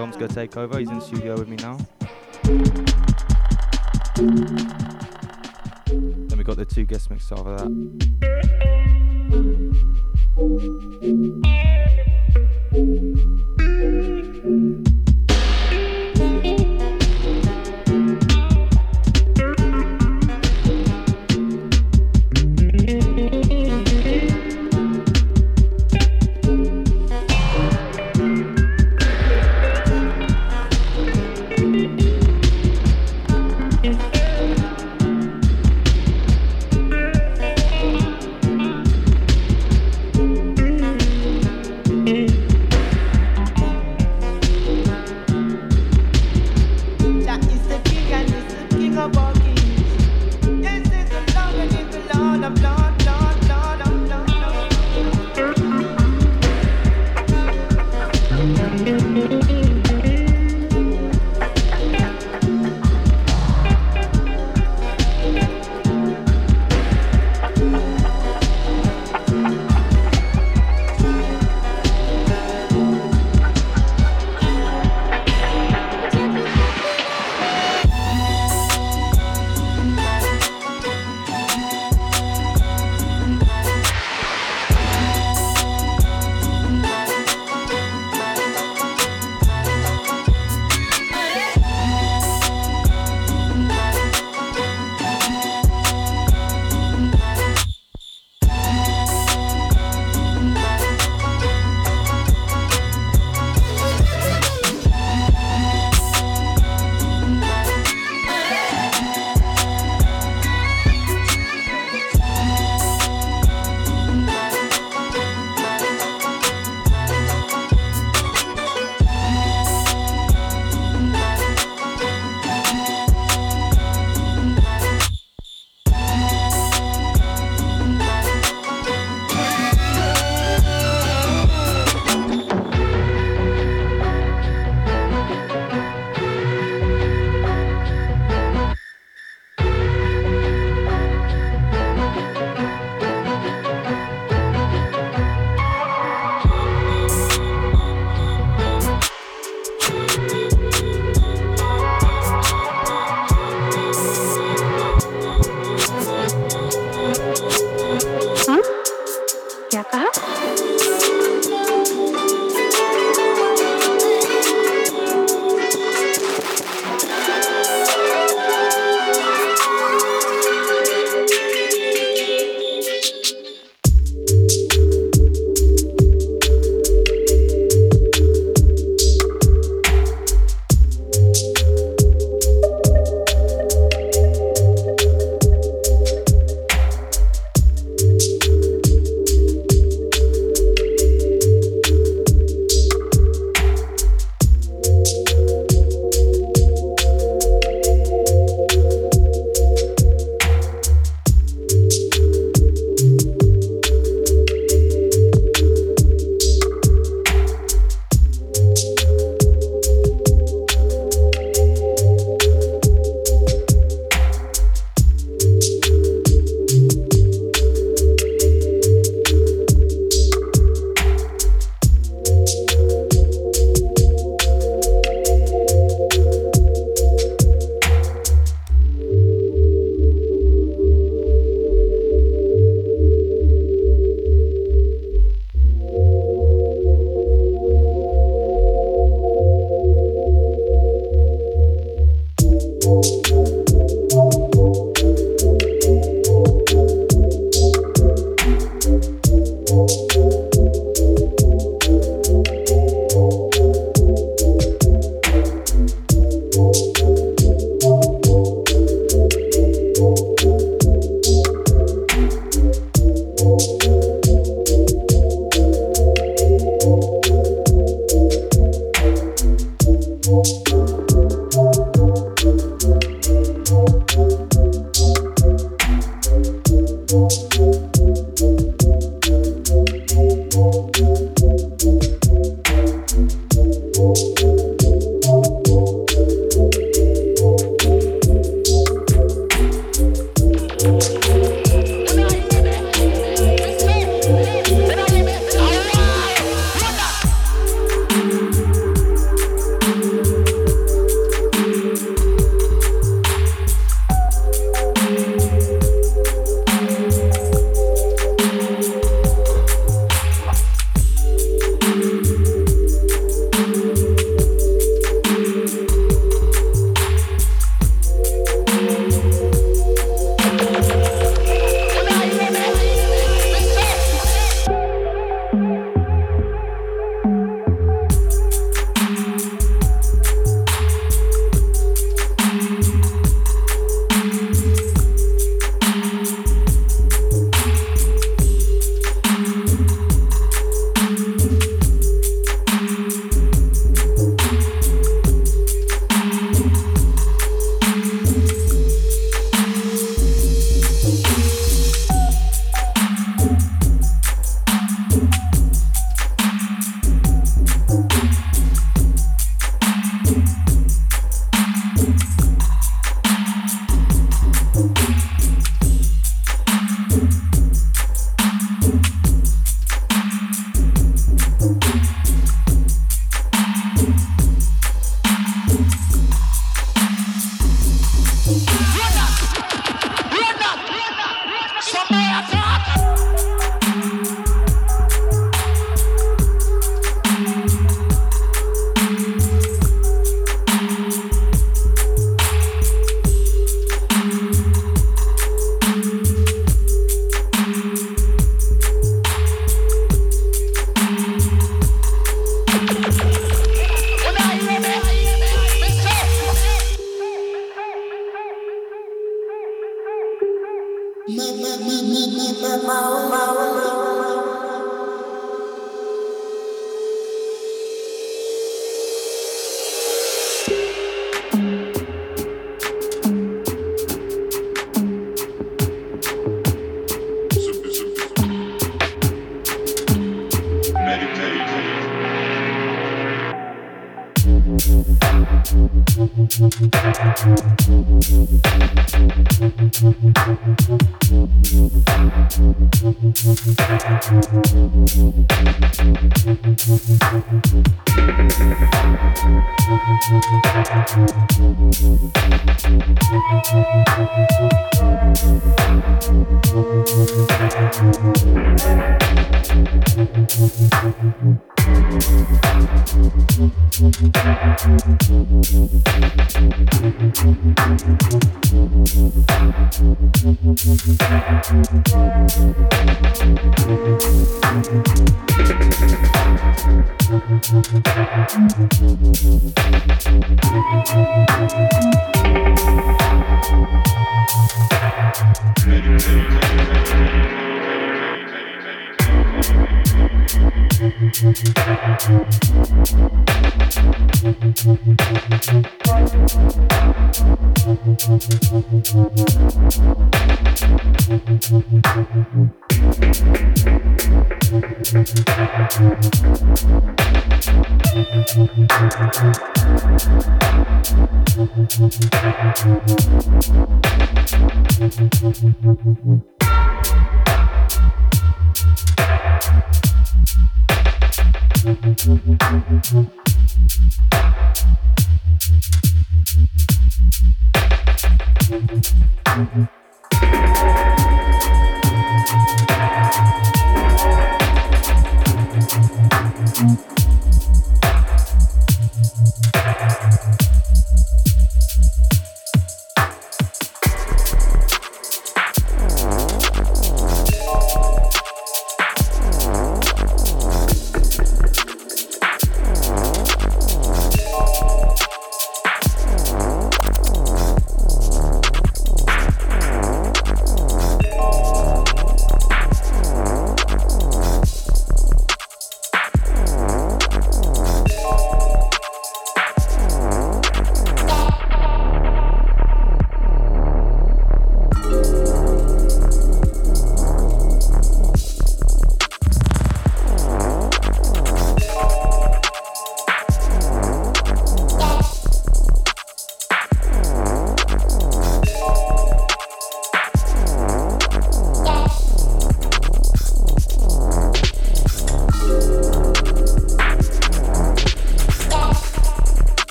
Tom's gonna take over, he's in the studio with me now. Then we got the two guest mixes after that.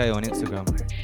Fast.uk on Instagram.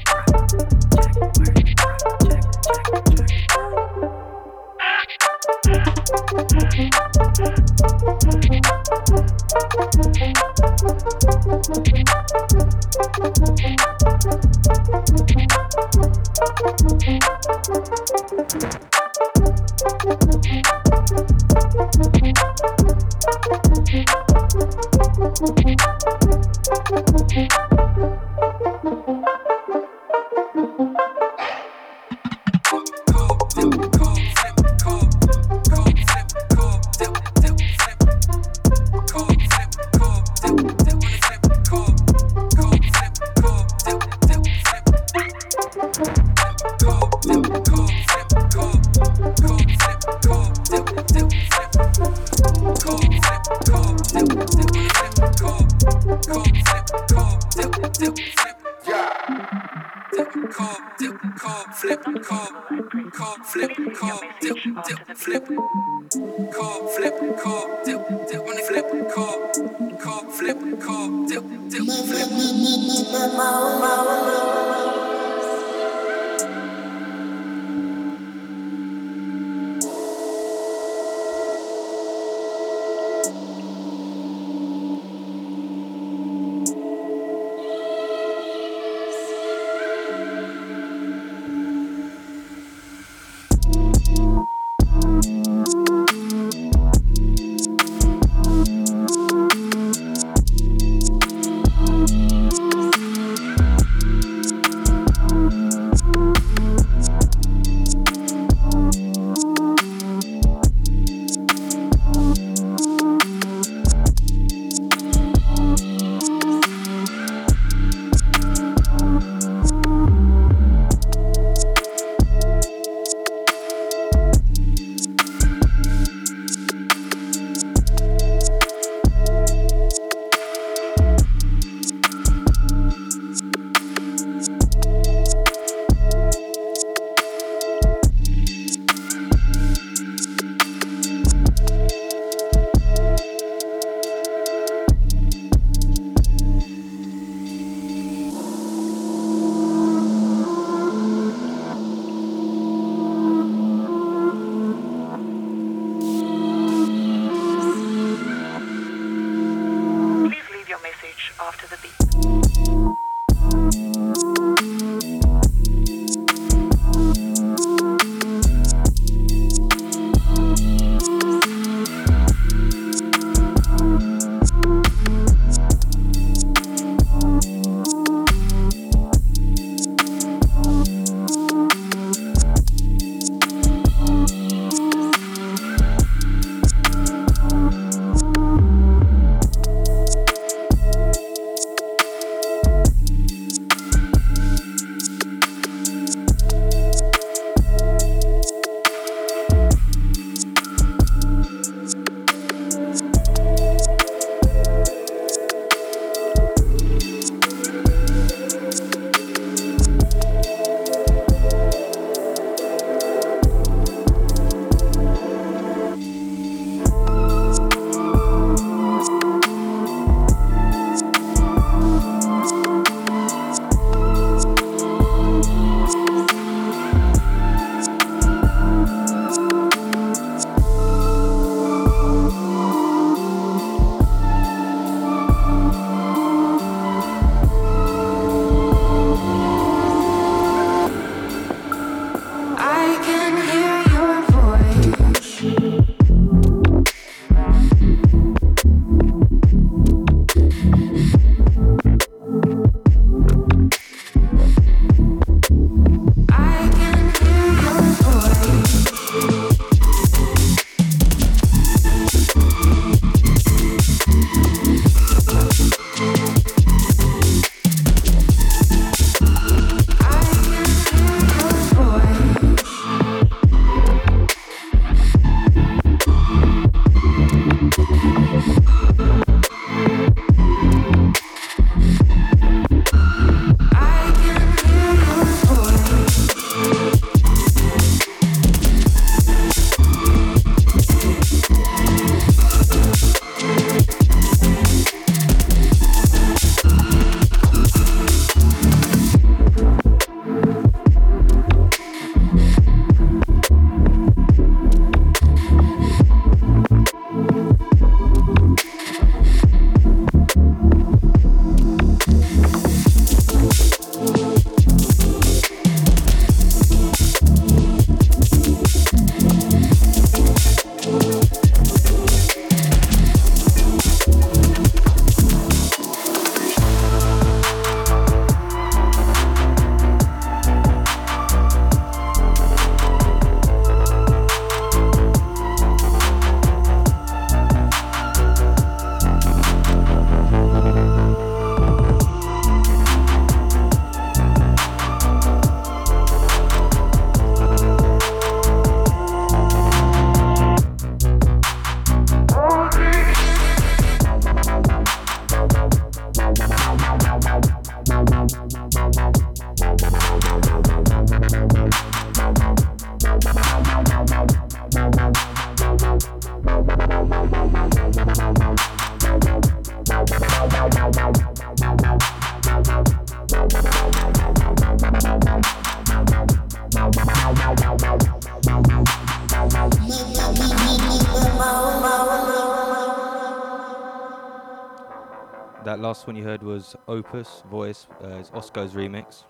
That last one you heard was Opus Voice, uh, it's Osco's remix.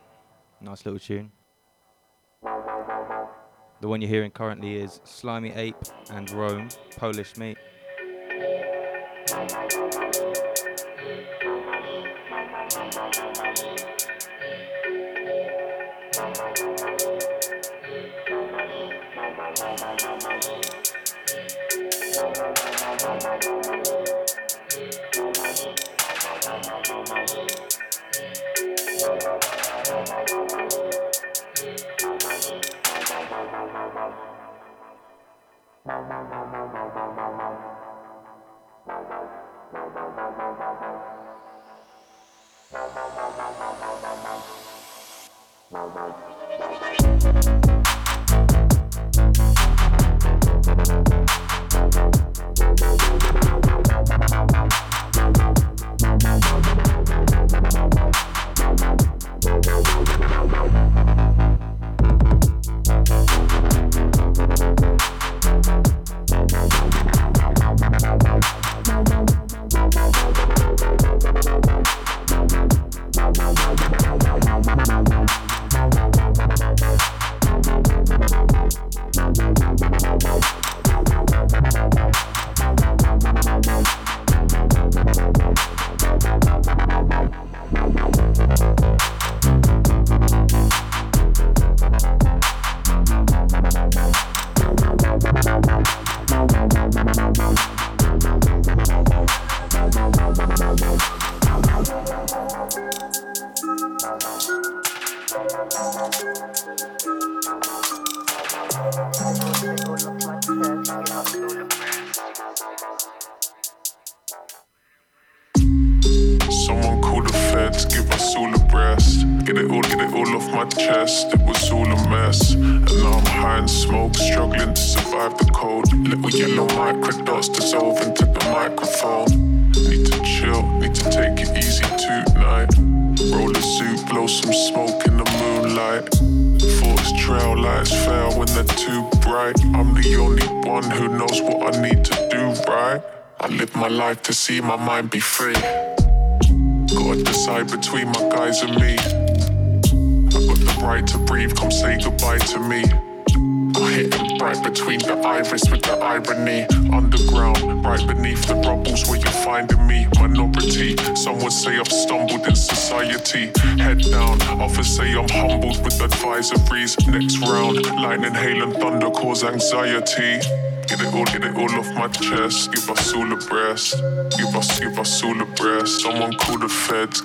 Nice little tune. The one you're hearing currently is Slimy Ape and Rome, Polish Meat. See my mind be free. Gotta decide between my guys and me. I got the right to breathe, come say goodbye to me. I hit them right between the iris with the irony. Underground, right beneath the rubbles where you're finding me. Minority, some would say I've stumbled in society. Head down, others say I'm humbled with advisories. Next round, lightning, hail, and thunder cause anxiety. Get it all, get it all off my chest. Give us all a breast. Give us, give us all a breast. Someone call the feds.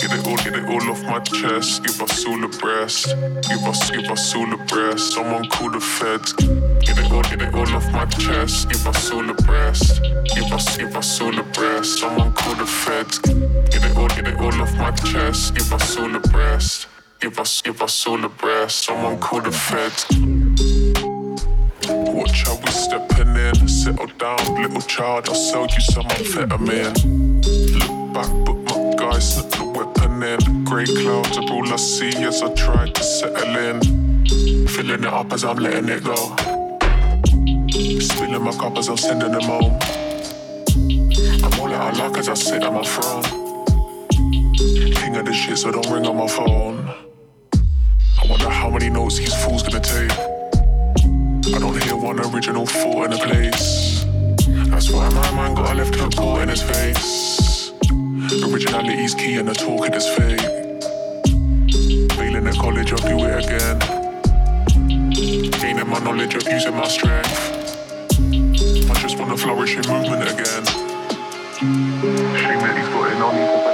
Get it all, get it all off my chest. Give us all a breast. Give us, give us all a breast. Someone call the feds. Get it all, get it all off my chest. Give us all a breast. Give us, give us all a breast. Someone call the feds. Get it all, get it all off my chest. Give us all a breast. Give us, give us all a breast. Someone call the feds. Watch how we stepping in. Settle down, little child, I'll sell you some amphetamine. Look back, but my guys slipped the weapon in. Grey clouds are all I see as I try to settle in. Filling it up as I'm letting it go. Spilling my cup as I'm sending them home. I'm all out of luck as I sit on my throne. King of the shit, so don't ring on my phone. I wonder how many notes these fools gonna take. I don't hear one original thought in a place. That's why my mind got a left hook caught in his face. Originality's key and the talking is fake. Failing at college, I'll do it again. Gaining my knowledge of using my strength. I just wanna flourish in movement again. Shame that he's got it on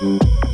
Mm-hmm.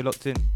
You're locked in.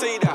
Quick 20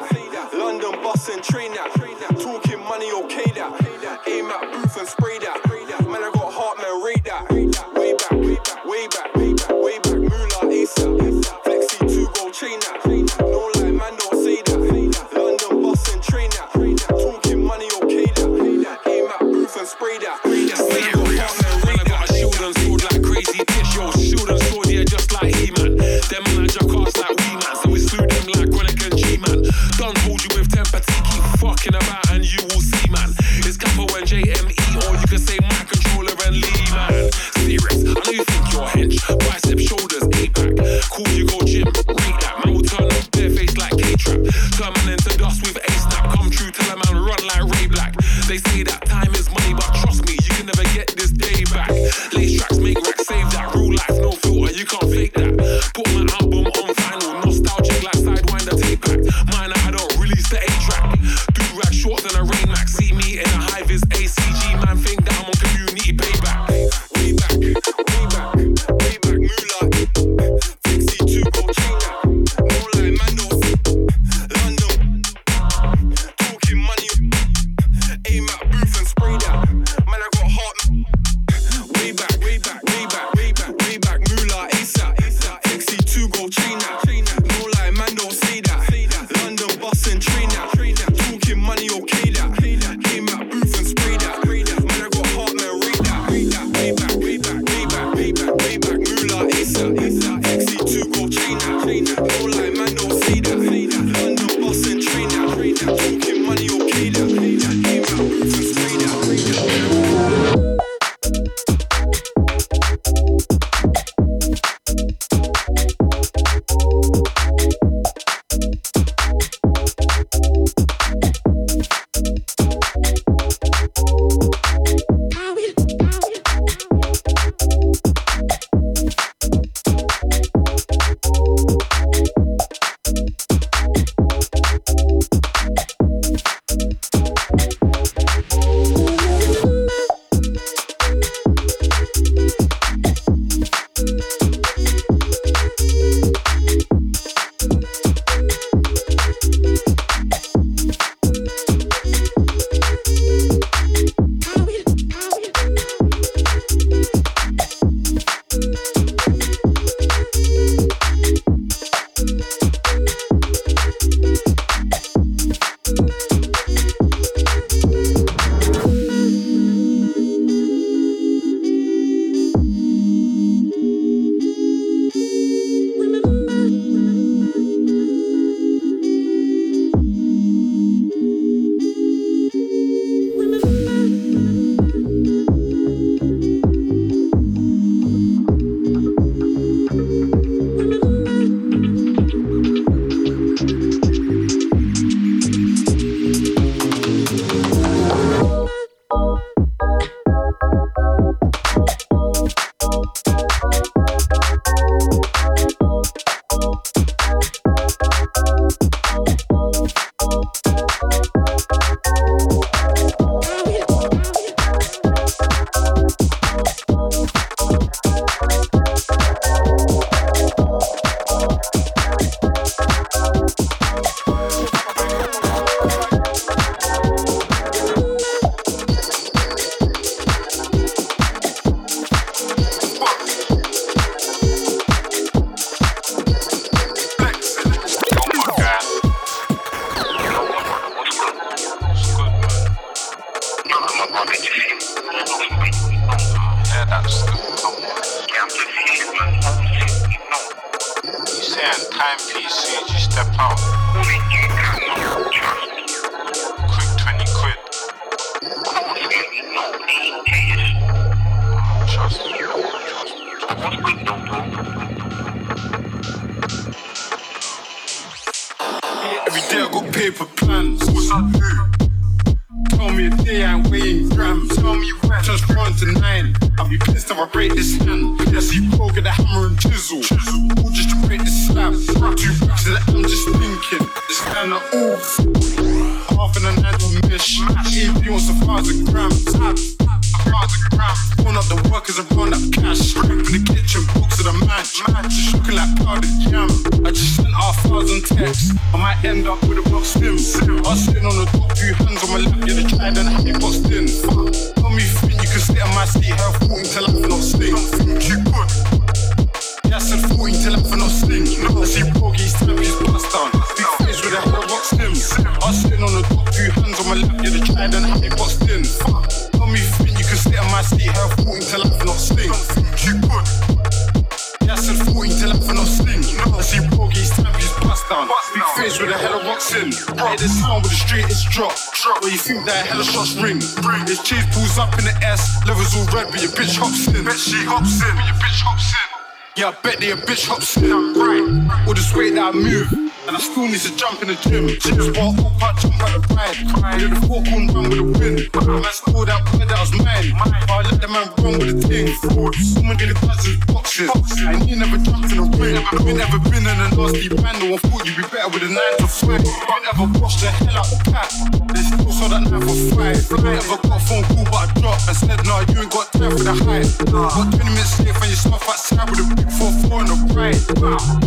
I bet they a bitch hops in. I'm right. All this weight that I move. And I still need to jump in the gym. Gym spot, I jump at the ride. Yeah, the fork on run with the wind. Man stole that word that was mine. But I let the man run with the thing. Someone did a dozen boxes. And you never jumped in the ring. You never been in a nasty band. No one thought you'd be better with a 9 to 5. You never washed the hell out the cat. They still saw that 9 for 5. I never got a phone call, but I dropped and said, Nah, you ain't got time for the hype. Got 20 minutes safe and you stuff outside with a big 4 4 on the right. I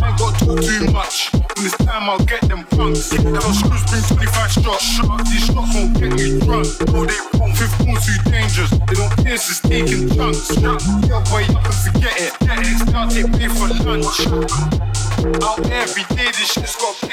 ain't got to talk too much. In this time, I'll get them punks. Those screws bring 25 shots. These shots won't get you drunk. No, they won't. 15 too dangerous. They don't pierce, it's taking chunks. Get way up and forget it. Get it, start take pay for lunch. Out every day, this shit's got shots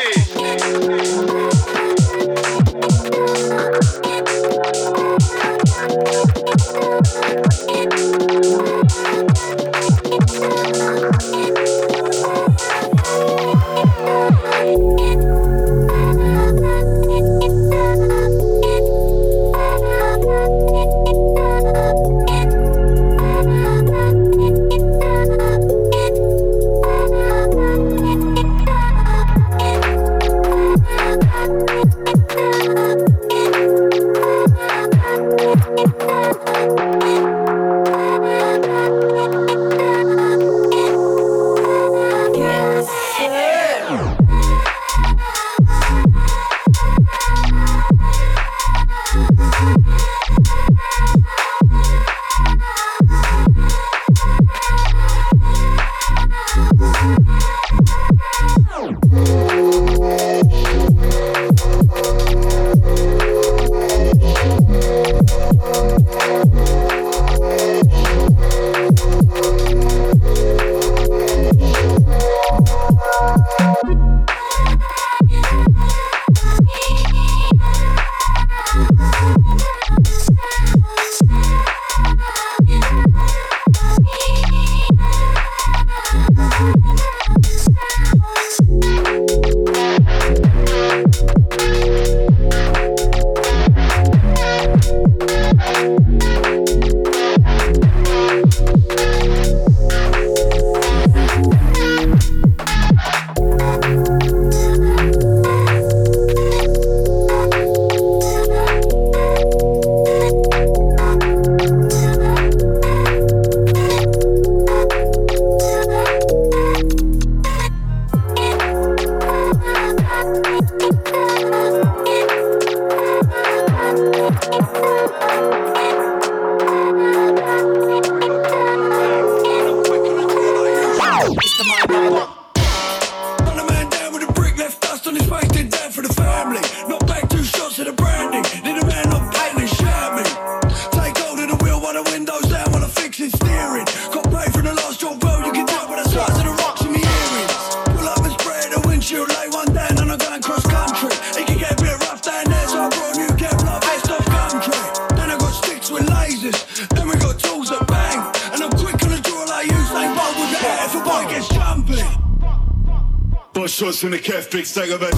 cat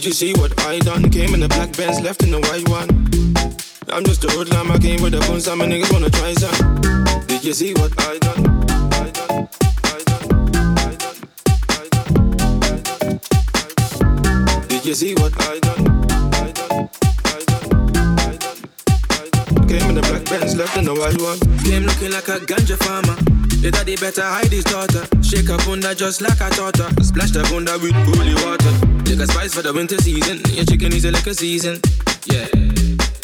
Did you see what I done? Came in the black Benz, left in the white one. I'm just a hoodlum, I came with the bones, some niggas wanna try something. Did you see what I done? Did you see what I done, I done. Came in the black Benz, left in the white one. Came looking like a ganja farmer. The daddy better hide his daughter. Shake her bunda just like I taught her. Splash the bunda with holy water. Take a spice for the winter season. Your chicken is a liquor season. Yeah.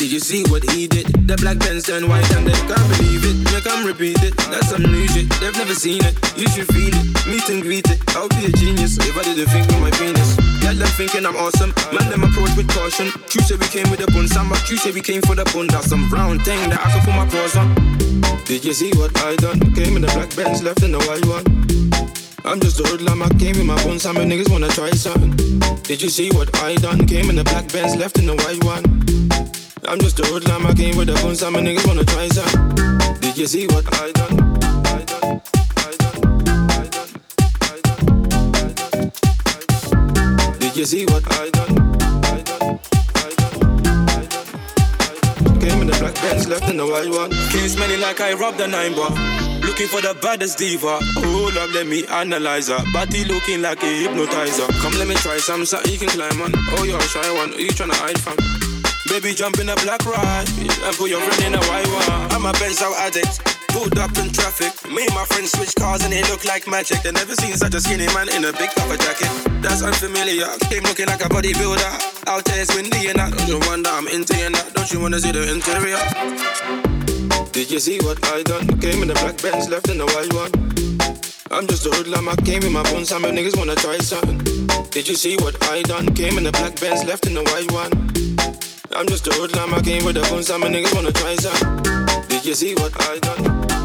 Did you see what he did? The black pens turn white and they can't believe it. Make them repeat it. That's some new shit. They've never seen it. You should feel it. Meet and greet it. I'll be a genius if I didn't think with my penis. Get them thinking I'm awesome. Man, them approach with caution. True say we came with a bun. Samba, true say we came for the bun. That's some brown thing that I can put my claws on. Did you see what I done? Came in the black Benz, left in the white one. I'm just a hoodlum, I came in my bones, some niggas wanna try something. Did you see what I done? Came in the black Benz, left in the white one. I'm just a hoodlum, I came with the bones, some niggas wanna try something. Did you see what I done? Did you see what I done? Came in the black Benz, left in the white one. Came smelling like I robbed a nine bar. Looking for the baddest diva. Hold up, let me analyze her. Body looking like a hypnotizer. Come, let me try some, so you can climb on. Oh, you're a shy one. Who you tryna hide from? Baby, jump in a black ride and put your friend in a white one. I'm a Benz out addict. Pulled up in traffic. Me and my friends switch cars and it look like magic. They never seen such a skinny man in a big puffer jacket. That's unfamiliar. Came looking like a bodybuilder. Out there it's windy and that. Don't you wonder I'm into you that? Don't you wanna see the interior? Did you see what I done? Came in the black Benz, left in the white one. I'm just a hoodlum, I came in my bones, some niggas wanna try something. Did you see what I done? Came in the black Benz, left in the white one. I'm just a hoodlum, I came with the bones, some niggas wanna try something. Did you see what? I done,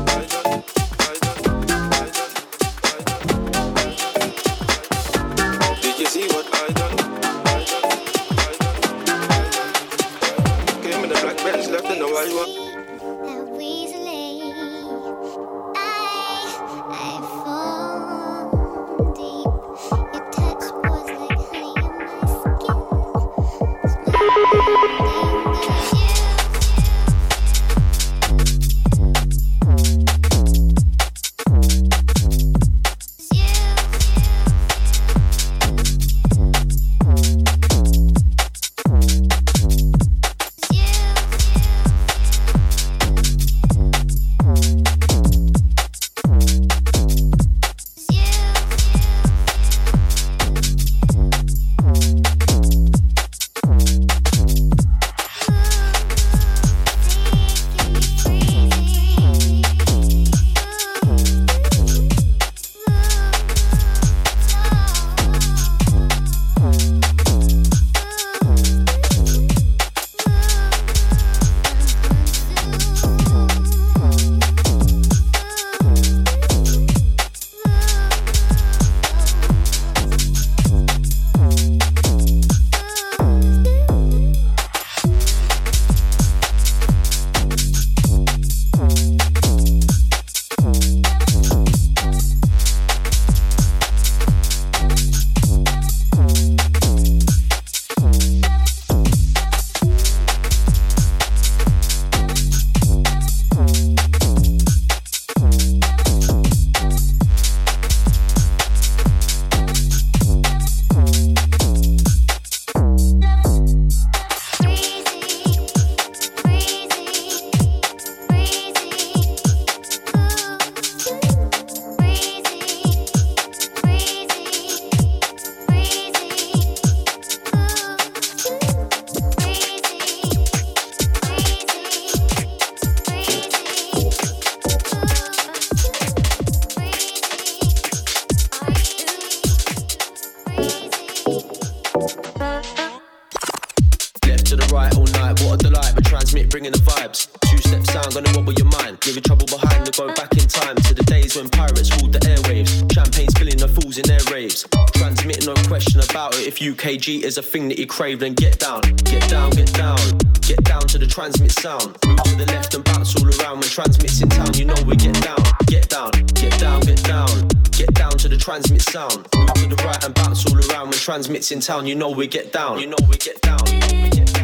UKG is a thing that you crave, then get down, get down, get down, get down to the transmit sound. Move to the left and bounce all around when transmits in town. You know we get down, get down, get down, get down, get down to the transmit sound. Move to the right and bounce all around when transmits in town. You know we get down, you know we get down, we get down.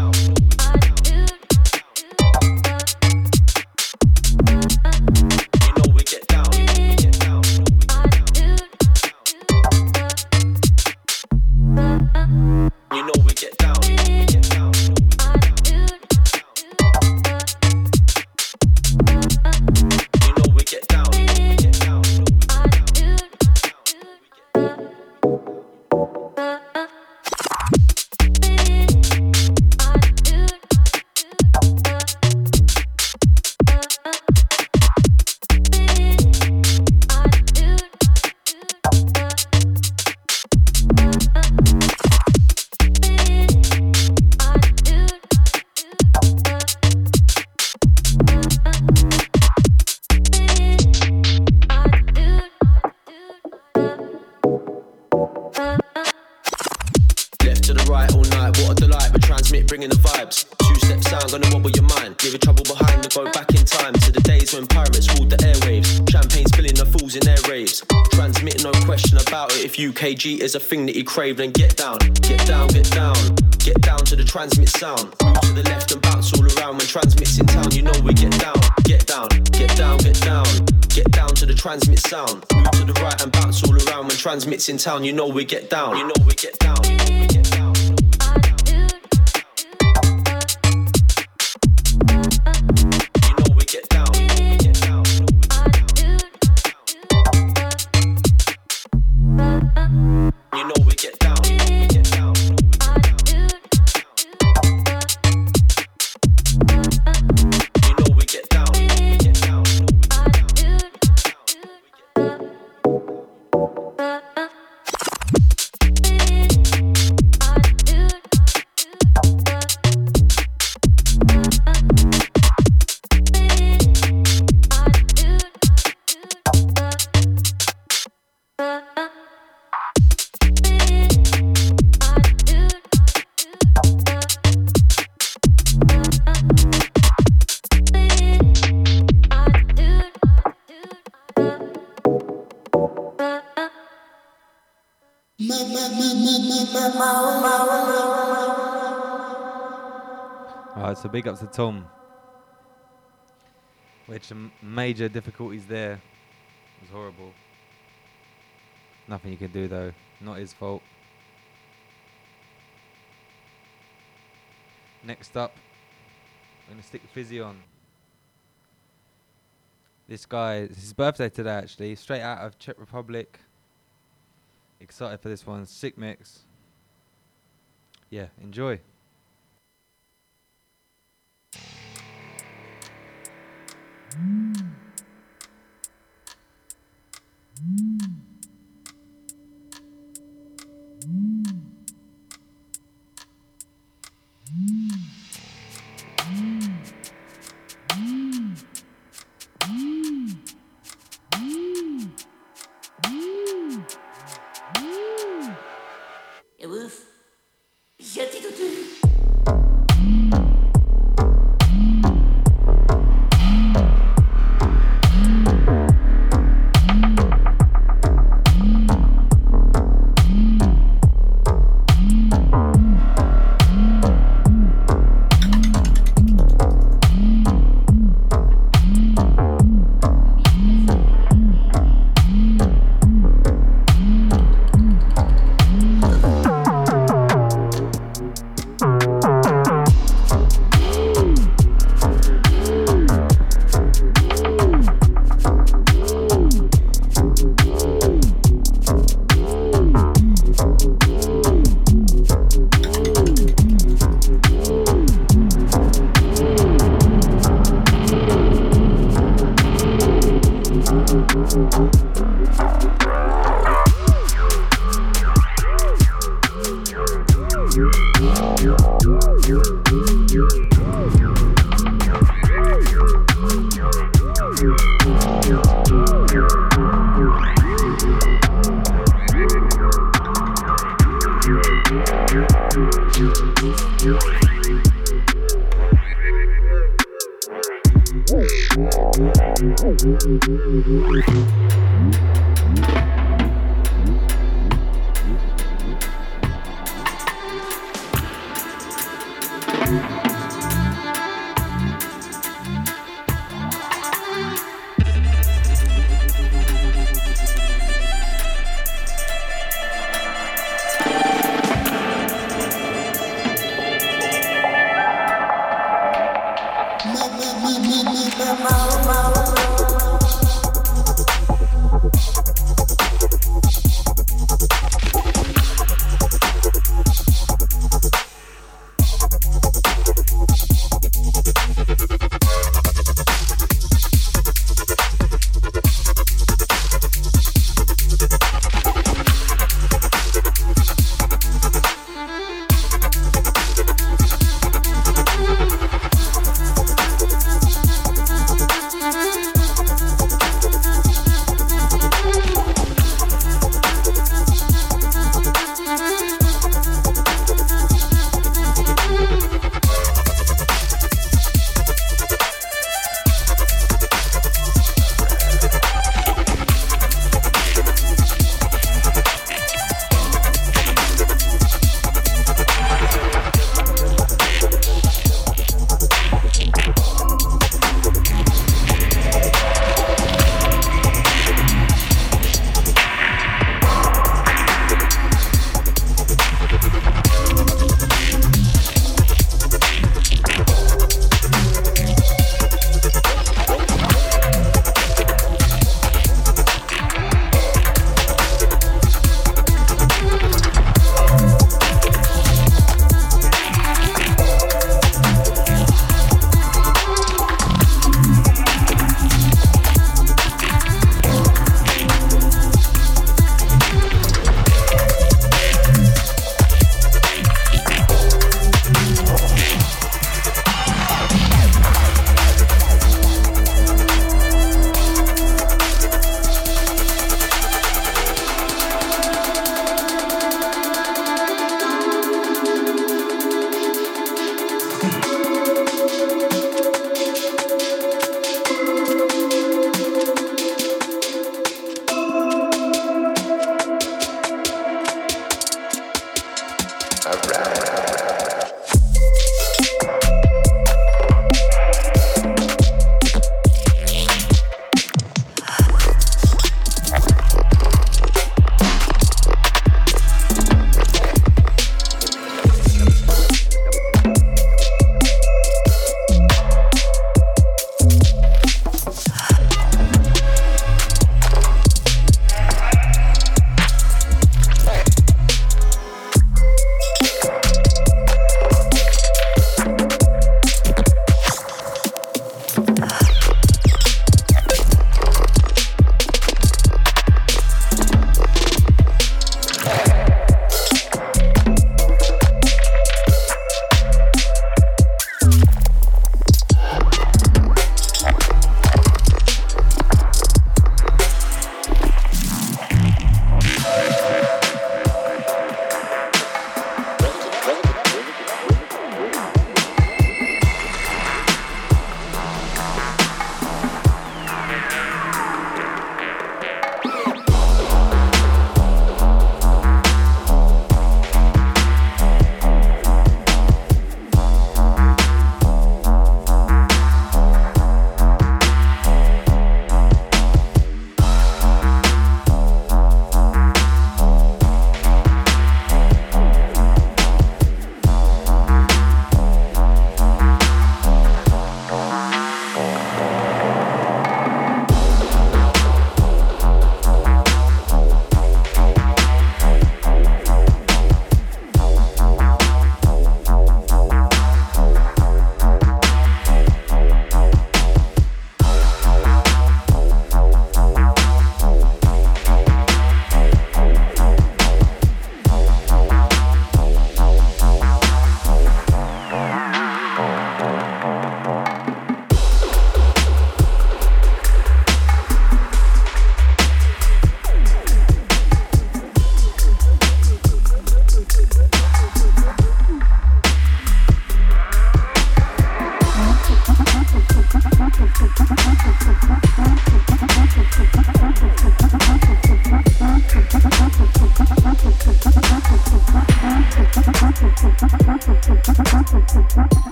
UKG is a thing that you crave, then get down, get down, get down, get down to the transmit sound. To the left and bounce all around when transmits in town. You know we get down, get down, get down, get down, get down to the transmit sound. Move to the right and bounce all around when transmits in town. You know we get down, you know we get down. So big ups to Tom. Which major difficulties there. It was horrible. Nothing you can do though. Not his fault. Next up, I'm gonna stick Fizzy on. This guy, it's his birthday today actually, straight out of Czech Republic. Excited for this one. Sick mix. Yeah, enjoy.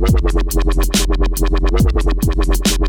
Thank you.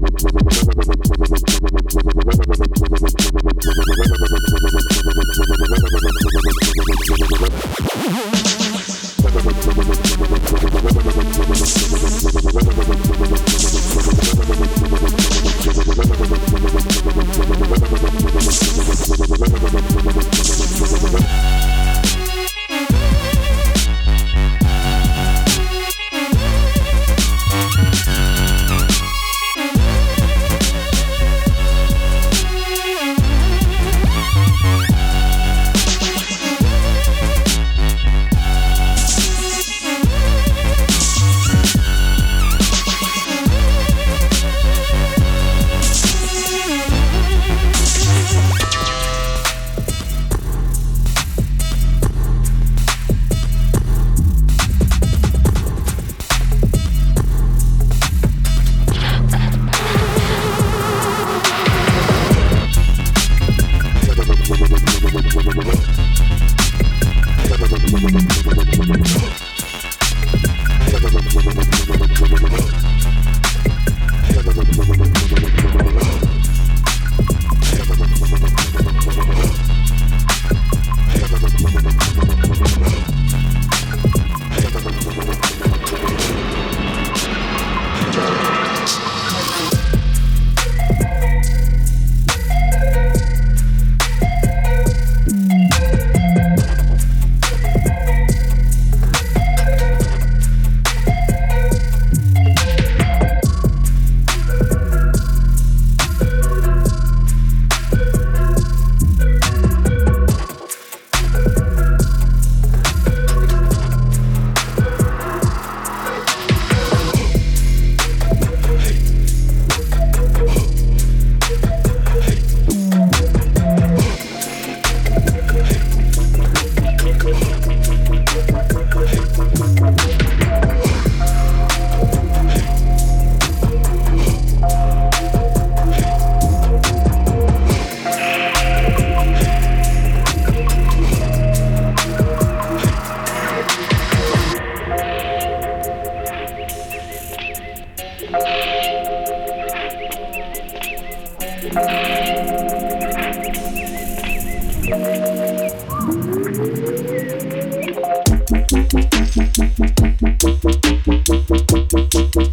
Thank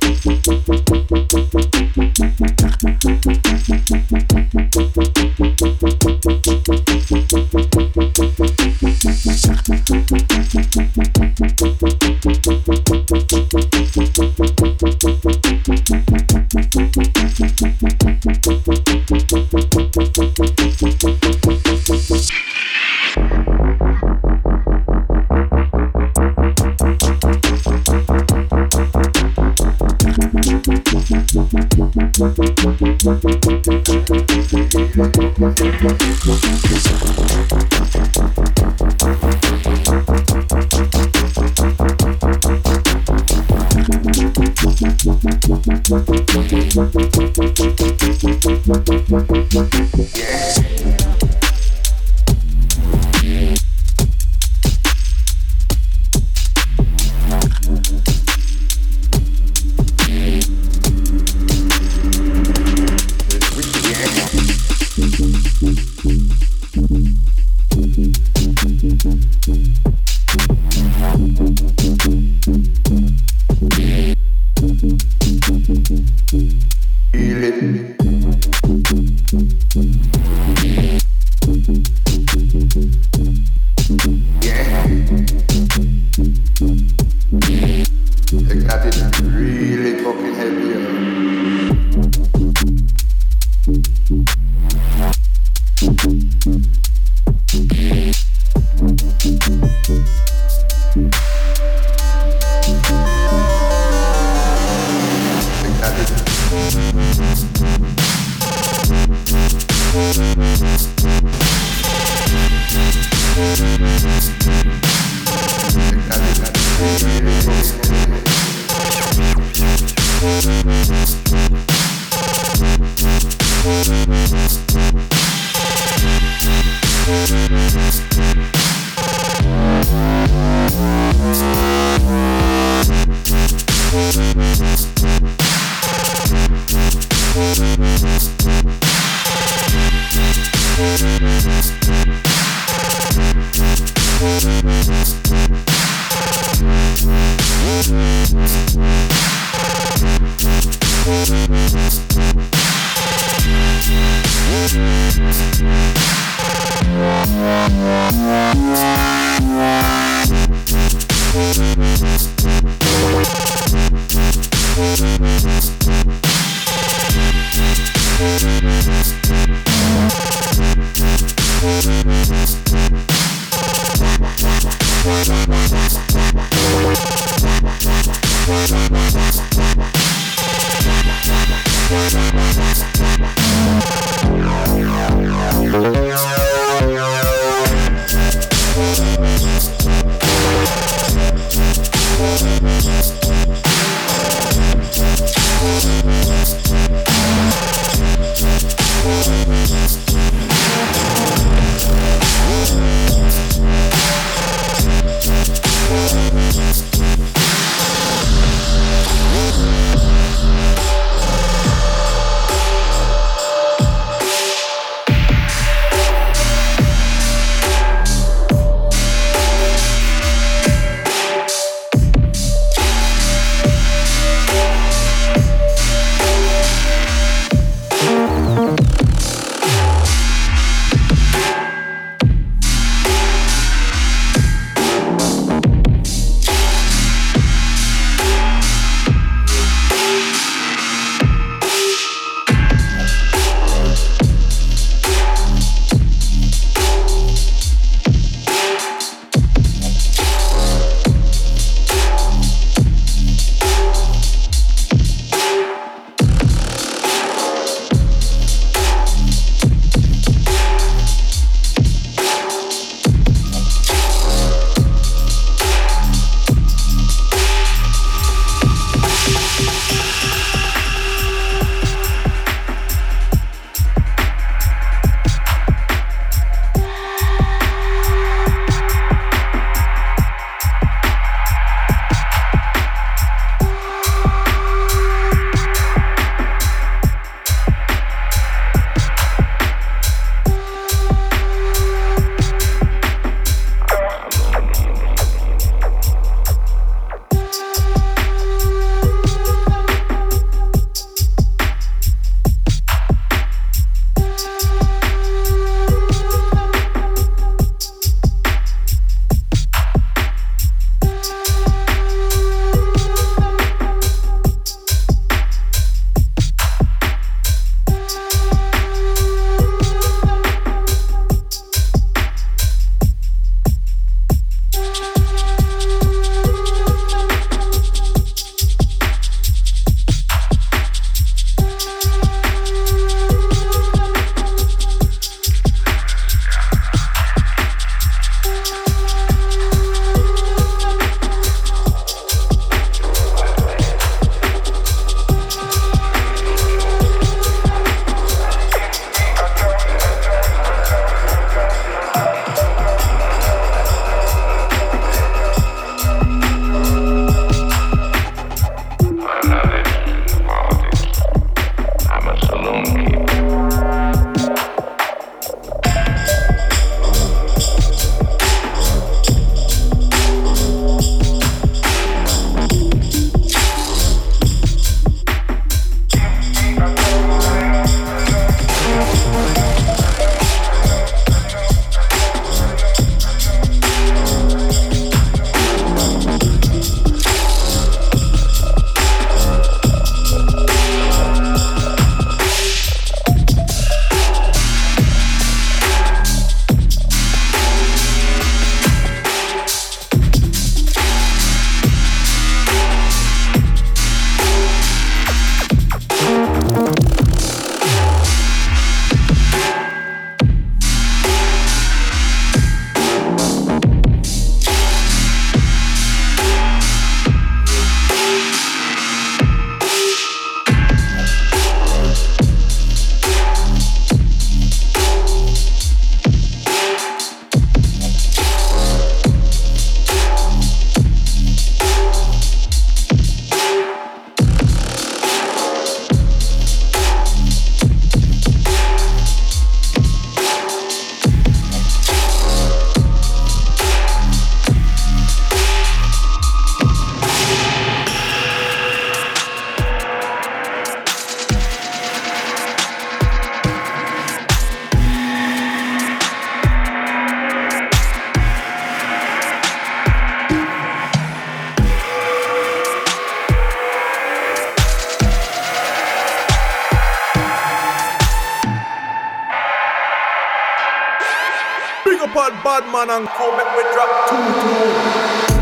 you. my my my my my my my on bad man and come make we drop two two.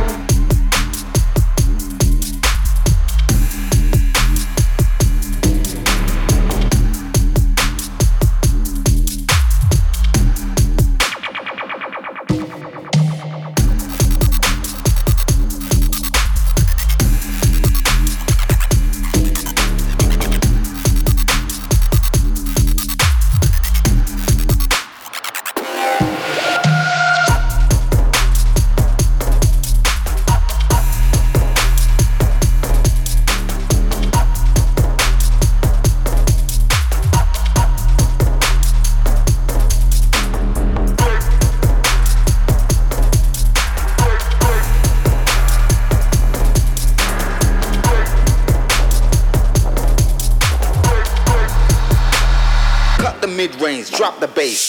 Drop the bass.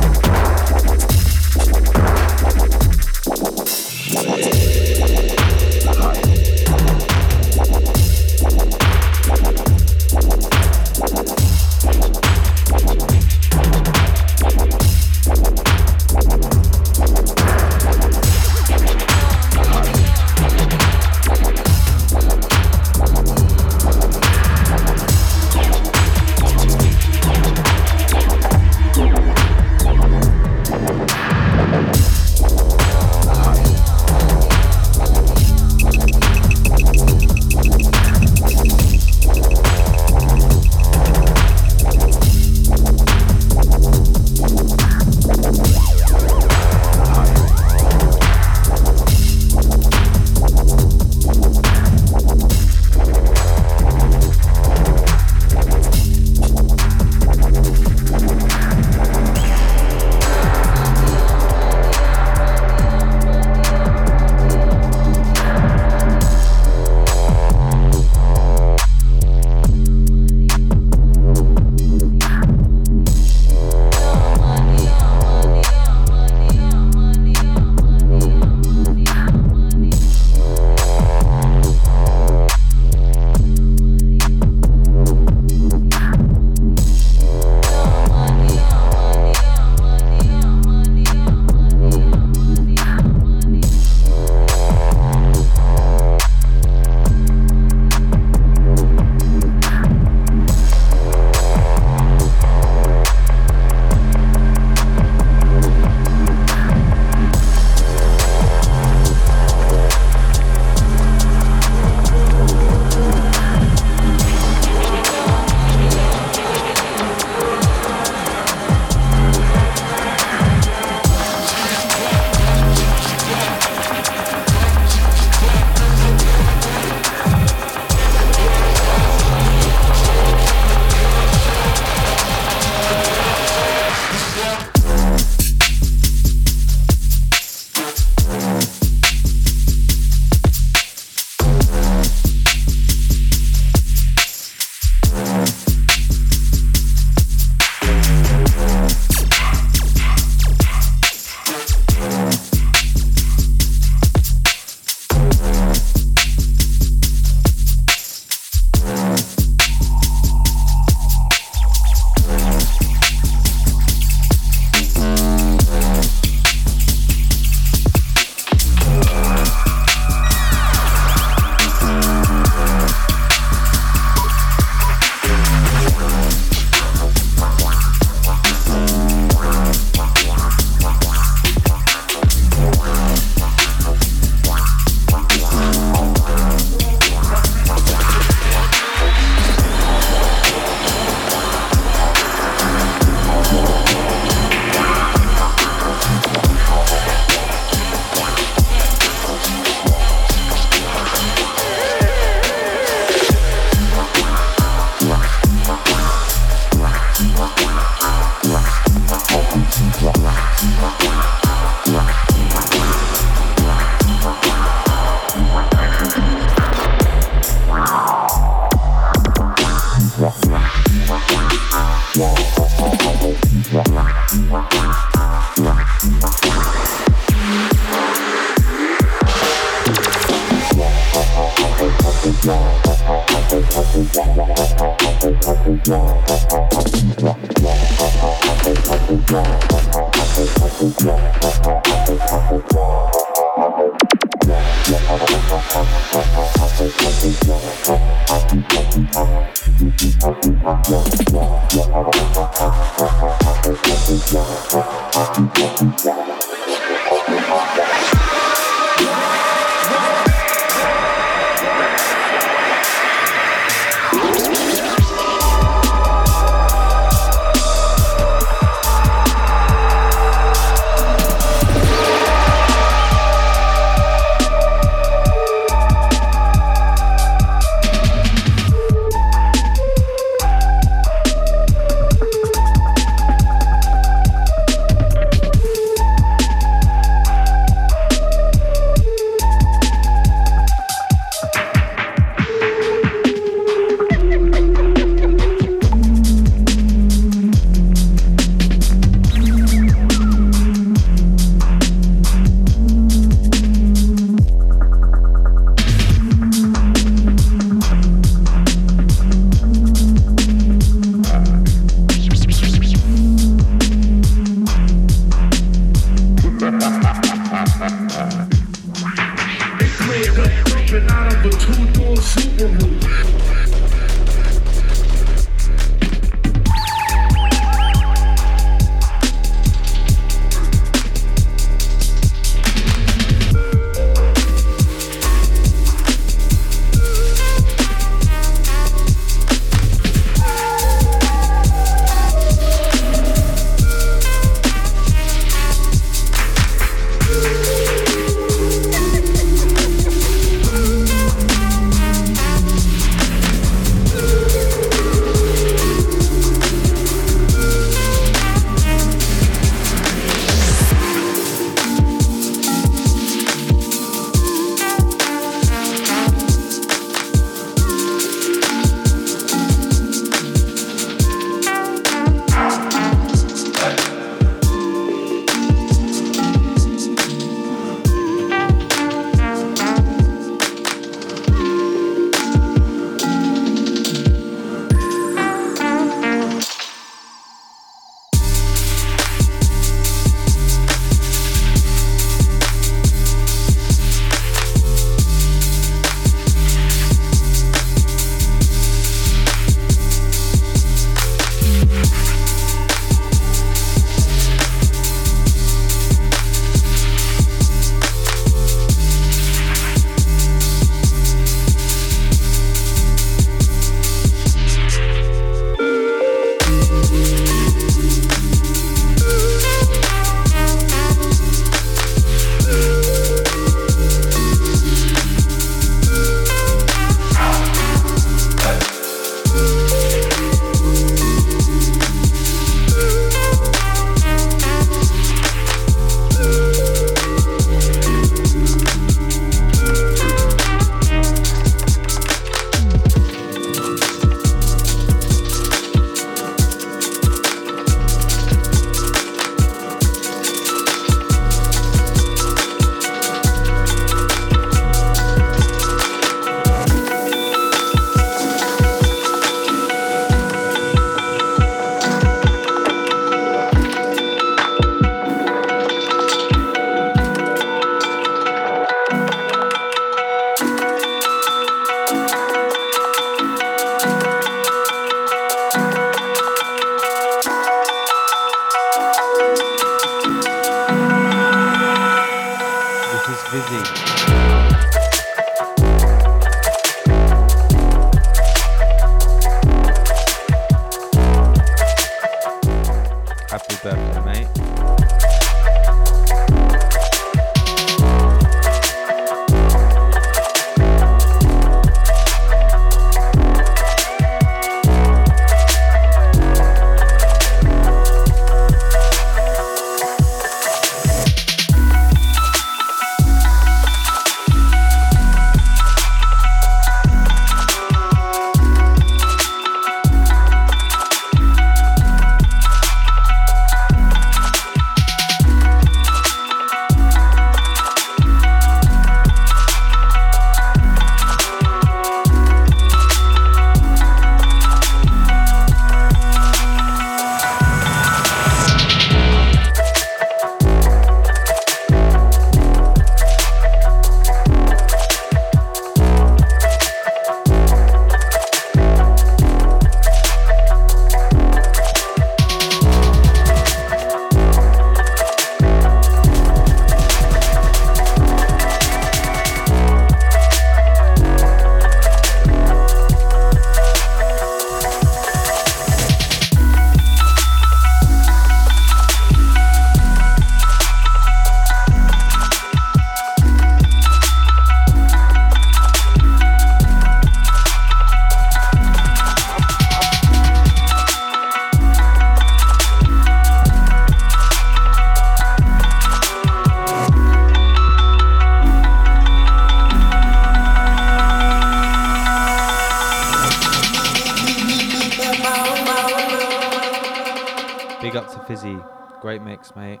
Mix, mate.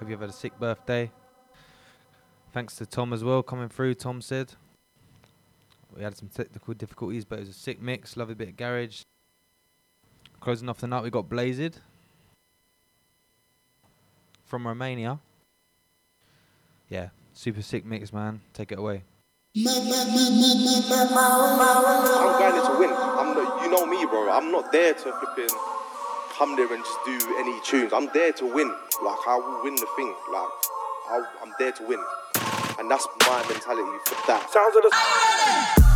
Hope you've had a sick birthday. Thanks to Tom as well coming through. Tom said we had some technical difficulties, but it was a sick mix. Love a bit of garage. Closing off the night, we got Blazed from Romania. Yeah, super sick mix, man. Take it away. I'm going to win. I'm you know me, bro. I'm not there to flipping come there and just do any tunes. I'm there to win. Like I will win the thing. Like I'll, I'm there to win, and that's my mentality for that. Sounds of the.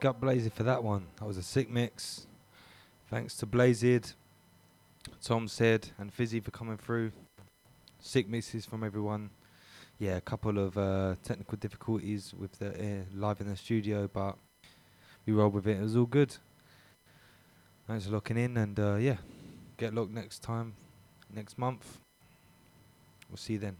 Big up Blazed for that one. That was a sick mix. Thanks to Blazed, Tom said, and Fizzy for coming through. Sick mixes from everyone. Yeah, a couple of uh, technical difficulties with the uh, live in the studio, but we rolled with it. It was all good. Thanks for locking in, and uh, yeah, get locked next time, next month. We'll see you then.